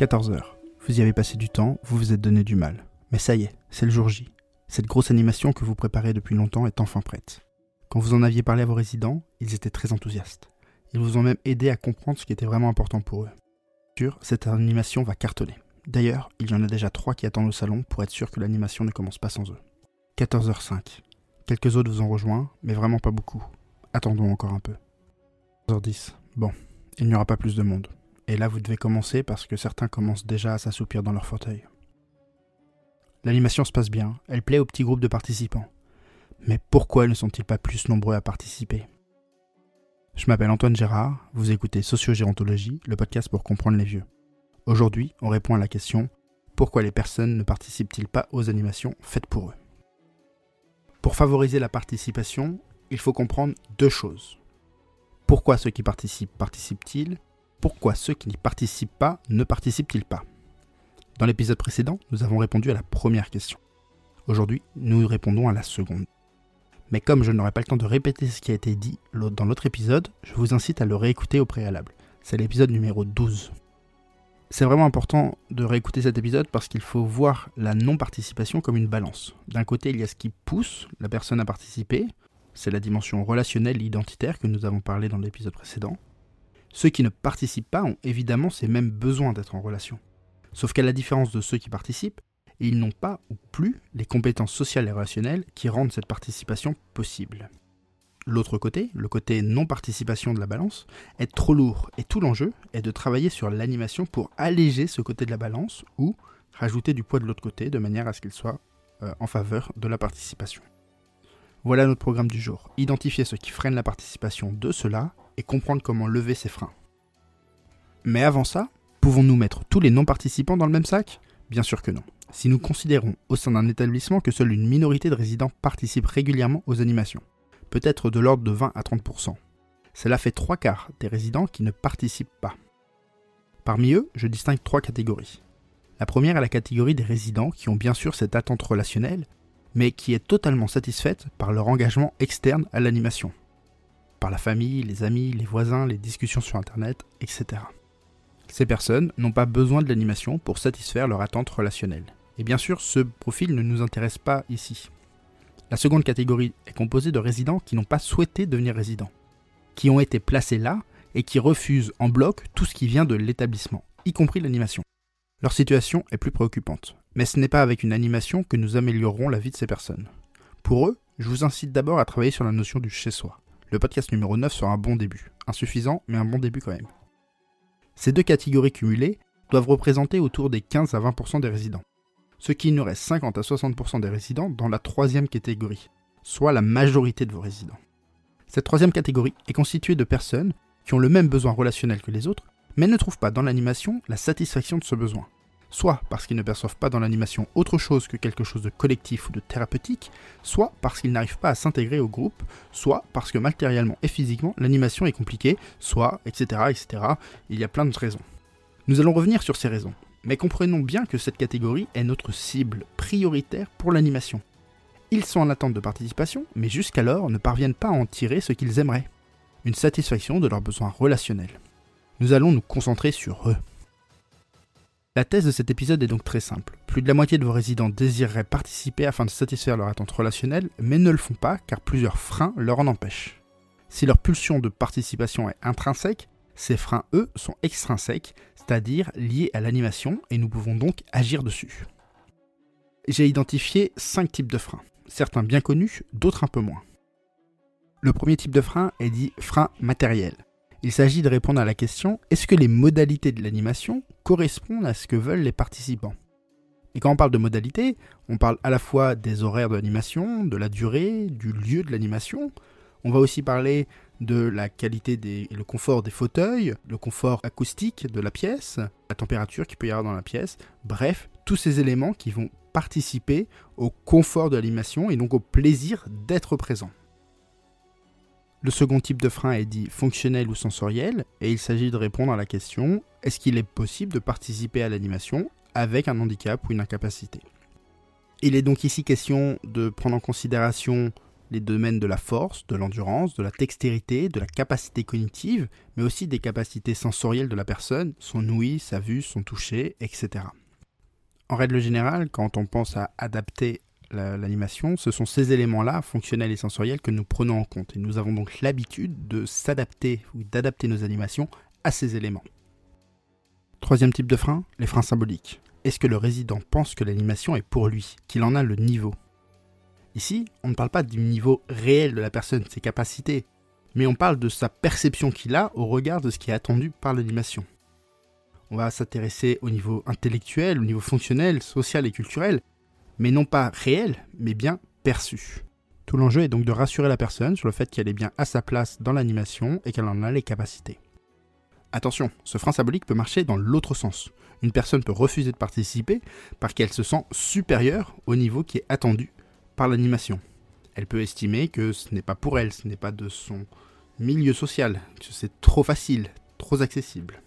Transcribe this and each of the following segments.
14h. Vous y avez passé du temps, vous vous êtes donné du mal. Mais ça y est, c'est le jour J. Cette grosse animation que vous préparez depuis longtemps est enfin prête. Quand vous en aviez parlé à vos résidents, ils étaient très enthousiastes. Ils vous ont même aidé à comprendre ce qui était vraiment important pour eux. Sûr, cette animation va cartonner. D'ailleurs, il y en a déjà trois qui attendent au salon pour être sûr que l'animation ne commence pas sans eux. 14h05. Quelques autres vous ont rejoint, mais vraiment pas beaucoup. Attendons encore un peu. 14h10. Bon, il n'y aura pas plus de monde. Et là, vous devez commencer parce que certains commencent déjà à s'assoupir dans leur fauteuil. L'animation se passe bien, elle plaît au petit groupe de participants. Mais pourquoi ne sont-ils pas plus nombreux à participer? Je m'appelle Antoine Gérard, vous écoutez Sociogérontologie, le podcast pour comprendre les vieux. Aujourd'hui, on répond à la question pourquoi les personnes ne participent-ils pas aux animations faites pour eux? Pour favoriser la participation, il faut comprendre deux choses. Pourquoi ceux qui participent participent-ils? Pourquoi ceux qui n'y participent pas ne participent-ils pas Dans l'épisode précédent, nous avons répondu à la première question. Aujourd'hui, nous répondons à la seconde. Mais comme je n'aurai pas le temps de répéter ce qui a été dit dans l'autre épisode, je vous incite à le réécouter au préalable. C'est l'épisode numéro 12. C'est vraiment important de réécouter cet épisode parce qu'il faut voir la non-participation comme une balance. D'un côté, il y a ce qui pousse la personne à participer, c'est la dimension relationnelle identitaire que nous avons parlé dans l'épisode précédent. Ceux qui ne participent pas ont évidemment ces mêmes besoins d'être en relation. Sauf qu'à la différence de ceux qui participent, ils n'ont pas ou plus les compétences sociales et relationnelles qui rendent cette participation possible. L'autre côté, le côté non-participation de la balance, est trop lourd et tout l'enjeu est de travailler sur l'animation pour alléger ce côté de la balance ou rajouter du poids de l'autre côté de manière à ce qu'il soit euh, en faveur de la participation. Voilà notre programme du jour. Identifier ce qui freine la participation de cela comprendre comment lever ces freins. Mais avant ça, pouvons-nous mettre tous les non-participants dans le même sac? Bien sûr que non. Si nous considérons au sein d'un établissement que seule une minorité de résidents participent régulièrement aux animations, peut-être de l'ordre de 20 à 30%, cela fait trois quarts des résidents qui ne participent pas. Parmi eux, je distingue trois catégories. La première est la catégorie des résidents qui ont bien sûr cette attente relationnelle, mais qui est totalement satisfaite par leur engagement externe à l'animation par la famille, les amis, les voisins, les discussions sur Internet, etc. Ces personnes n'ont pas besoin de l'animation pour satisfaire leur attente relationnelle. Et bien sûr, ce profil ne nous intéresse pas ici. La seconde catégorie est composée de résidents qui n'ont pas souhaité devenir résidents, qui ont été placés là et qui refusent en bloc tout ce qui vient de l'établissement, y compris l'animation. Leur situation est plus préoccupante, mais ce n'est pas avec une animation que nous améliorerons la vie de ces personnes. Pour eux, je vous incite d'abord à travailler sur la notion du chez-soi. Le podcast numéro 9 sera un bon début. Insuffisant, mais un bon début quand même. Ces deux catégories cumulées doivent représenter autour des 15 à 20% des résidents, ce qui nous reste 50 à 60% des résidents dans la troisième catégorie, soit la majorité de vos résidents. Cette troisième catégorie est constituée de personnes qui ont le même besoin relationnel que les autres, mais ne trouvent pas dans l'animation la satisfaction de ce besoin soit parce qu'ils ne perçoivent pas dans l'animation autre chose que quelque chose de collectif ou de thérapeutique, soit parce qu'ils n'arrivent pas à s'intégrer au groupe, soit parce que matériellement et physiquement l'animation est compliquée, soit etc. etc. Il y a plein de raisons. Nous allons revenir sur ces raisons, mais comprenons bien que cette catégorie est notre cible prioritaire pour l'animation. Ils sont en attente de participation, mais jusqu'alors ne parviennent pas à en tirer ce qu'ils aimeraient. Une satisfaction de leurs besoins relationnels. Nous allons nous concentrer sur eux. La thèse de cet épisode est donc très simple. Plus de la moitié de vos résidents désireraient participer afin de satisfaire leur attente relationnelle, mais ne le font pas car plusieurs freins leur en empêchent. Si leur pulsion de participation est intrinsèque, ces freins, eux, sont extrinsèques, c'est-à-dire liés à l'animation, et nous pouvons donc agir dessus. J'ai identifié 5 types de freins, certains bien connus, d'autres un peu moins. Le premier type de frein est dit frein matériel. Il s'agit de répondre à la question est-ce que les modalités de l'animation correspondent à ce que veulent les participants Et quand on parle de modalités, on parle à la fois des horaires de l'animation, de la durée, du lieu de l'animation. On va aussi parler de la qualité et le confort des fauteuils, le confort acoustique de la pièce, la température qu'il peut y avoir dans la pièce, bref, tous ces éléments qui vont participer au confort de l'animation et donc au plaisir d'être présent. Le second type de frein est dit fonctionnel ou sensoriel, et il s'agit de répondre à la question est-ce qu'il est possible de participer à l'animation avec un handicap ou une incapacité? Il est donc ici question de prendre en considération les domaines de la force, de l'endurance, de la dextérité, de la capacité cognitive, mais aussi des capacités sensorielles de la personne, son ouïe, sa vue, son toucher, etc. En règle générale, quand on pense à adapter l'animation, ce sont ces éléments-là, fonctionnels et sensoriels, que nous prenons en compte. Et nous avons donc l'habitude de s'adapter ou d'adapter nos animations à ces éléments. Troisième type de frein, les freins symboliques. Est-ce que le résident pense que l'animation est pour lui, qu'il en a le niveau? Ici, on ne parle pas du niveau réel de la personne, ses capacités, mais on parle de sa perception qu'il a au regard de ce qui est attendu par l'animation. On va s'intéresser au niveau intellectuel, au niveau fonctionnel, social et culturel, mais non pas réel, mais bien perçu. Tout l'enjeu est donc de rassurer la personne sur le fait qu'elle est bien à sa place dans l'animation et qu'elle en a les capacités. Attention, ce frein symbolique peut marcher dans l'autre sens. Une personne peut refuser de participer parce qu'elle se sent supérieure au niveau qui est attendu par l'animation. Elle peut estimer que ce n'est pas pour elle, ce n'est pas de son milieu social, que c'est trop facile, trop accessible.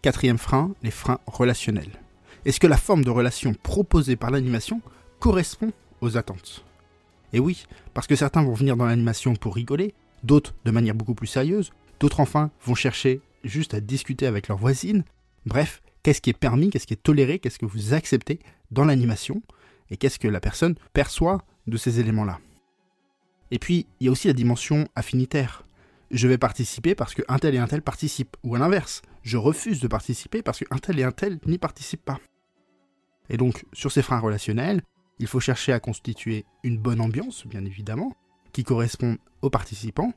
Quatrième frein, les freins relationnels. Est-ce que la forme de relation proposée par l'animation correspond aux attentes? Et oui, parce que certains vont venir dans l'animation pour rigoler, d'autres de manière beaucoup plus sérieuse, d'autres enfin vont chercher juste à discuter avec leur voisine. Bref, qu'est-ce qui est permis, qu'est-ce qui est toléré, qu'est-ce que vous acceptez dans l'animation, et qu'est-ce que la personne perçoit de ces éléments-là? Et puis, il y a aussi la dimension affinitaire. Je vais participer parce qu'un tel et un tel participent, ou à l'inverse, je refuse de participer parce qu'un tel et un tel n'y participent pas. Et donc, sur ces freins relationnels, il faut chercher à constituer une bonne ambiance, bien évidemment, qui correspond aux participants,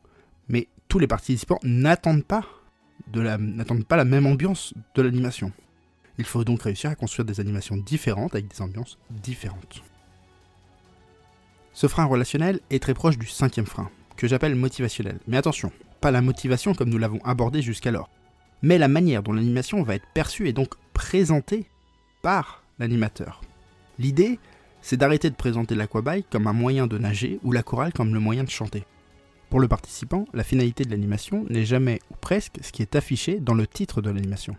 mais tous les participants n'attendent pas, n'attendent pas la même ambiance de l'animation. Il faut donc réussir à construire des animations différentes avec des ambiances différentes. Ce frein relationnel est très proche du cinquième frein, que j'appelle motivationnel. Mais attention, pas la motivation comme nous l'avons abordé jusqu'alors, mais la manière dont l'animation va être perçue et donc présentée par l'animateur. L'idée, c'est d'arrêter de présenter l'aquabike comme un moyen de nager ou la chorale comme le moyen de chanter. Pour le participant, la finalité de l'animation n'est jamais ou presque ce qui est affiché dans le titre de l'animation.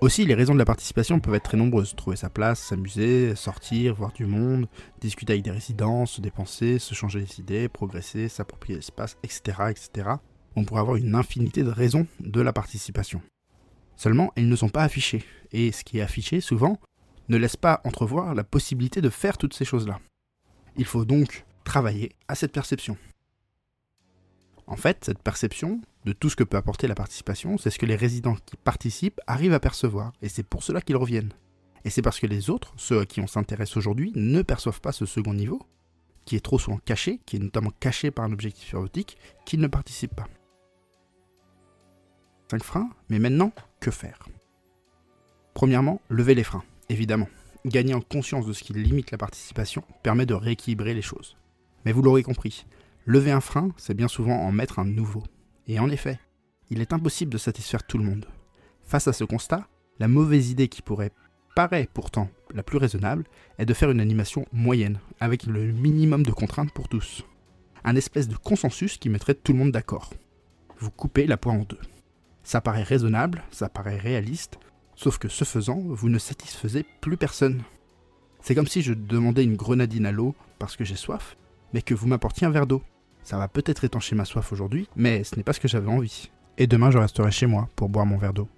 Aussi, les raisons de la participation peuvent être très nombreuses. Trouver sa place, s'amuser, sortir, voir du monde, discuter avec des résidents, se dépenser, se changer les idées, progresser, s'approprier l'espace, etc., etc. On pourrait avoir une infinité de raisons de la participation. Seulement, elles ne sont pas affichées. Et ce qui est affiché, souvent, ne laisse pas entrevoir la possibilité de faire toutes ces choses-là. Il faut donc travailler à cette perception. En fait, cette perception de tout ce que peut apporter la participation, c'est ce que les résidents qui participent arrivent à percevoir, et c'est pour cela qu'ils reviennent. Et c'est parce que les autres, ceux à qui on s'intéresse aujourd'hui, ne perçoivent pas ce second niveau, qui est trop souvent caché, qui est notamment caché par un objectif érotique, qu'ils ne participent pas. 5 freins, mais maintenant, que faire? Premièrement, lever les freins évidemment. Gagner en conscience de ce qui limite la participation permet de rééquilibrer les choses. Mais vous l'aurez compris, lever un frein, c'est bien souvent en mettre un nouveau. Et en effet, il est impossible de satisfaire tout le monde. Face à ce constat, la mauvaise idée qui pourrait paraître pourtant la plus raisonnable est de faire une animation moyenne, avec le minimum de contraintes pour tous. Un espèce de consensus qui mettrait tout le monde d'accord. Vous coupez la poire en deux. Ça paraît raisonnable, ça paraît réaliste, Sauf que ce faisant, vous ne satisfaisez plus personne. C'est comme si je demandais une grenadine à l'eau parce que j'ai soif, mais que vous m'apportiez un verre d'eau. Ça va peut-être étancher ma soif aujourd'hui, mais ce n'est pas ce que j'avais envie. Et demain, je resterai chez moi pour boire mon verre d'eau.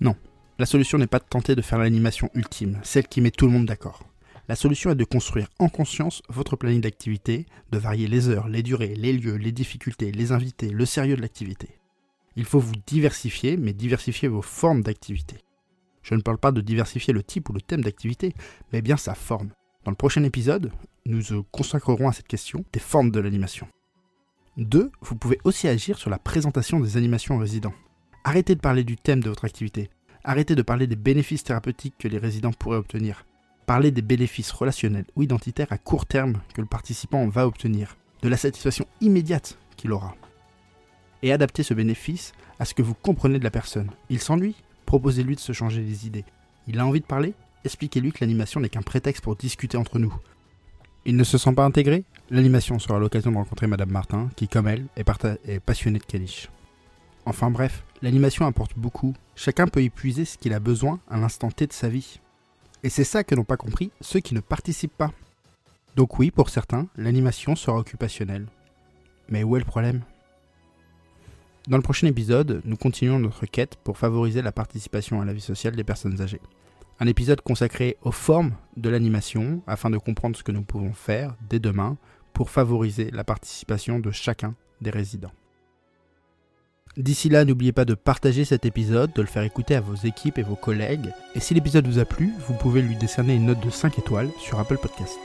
Non, la solution n'est pas de tenter de faire l'animation ultime, celle qui met tout le monde d'accord. La solution est de construire en conscience votre planning d'activité, de varier les heures, les durées, les lieux, les difficultés, les invités, le sérieux de l'activité. Il faut vous diversifier, mais diversifier vos formes d'activité. Je ne parle pas de diversifier le type ou le thème d'activité, mais bien sa forme. Dans le prochain épisode, nous nous consacrerons à cette question des formes de l'animation. 2. Vous pouvez aussi agir sur la présentation des animations aux résidents. Arrêtez de parler du thème de votre activité. Arrêtez de parler des bénéfices thérapeutiques que les résidents pourraient obtenir. Parlez des bénéfices relationnels ou identitaires à court terme que le participant va obtenir. De la satisfaction immédiate qu'il aura et adapter ce bénéfice à ce que vous comprenez de la personne. Il s'ennuie Proposez-lui de se changer les idées. Il a envie de parler Expliquez-lui que l'animation n'est qu'un prétexte pour discuter entre nous. Il ne se sent pas intégré? L'animation sera l'occasion de rencontrer Madame Martin, qui, comme elle, est, est passionnée de Kalish. Enfin bref, l'animation apporte beaucoup. Chacun peut y puiser ce qu'il a besoin à l'instant T de sa vie. Et c'est ça que n'ont pas compris ceux qui ne participent pas. Donc oui, pour certains, l'animation sera occupationnelle. Mais où est le problème? Dans le prochain épisode, nous continuons notre quête pour favoriser la participation à la vie sociale des personnes âgées. Un épisode consacré aux formes de l'animation afin de comprendre ce que nous pouvons faire dès demain pour favoriser la participation de chacun des résidents. D'ici là, n'oubliez pas de partager cet épisode, de le faire écouter à vos équipes et vos collègues. Et si l'épisode vous a plu, vous pouvez lui décerner une note de 5 étoiles sur Apple Podcast.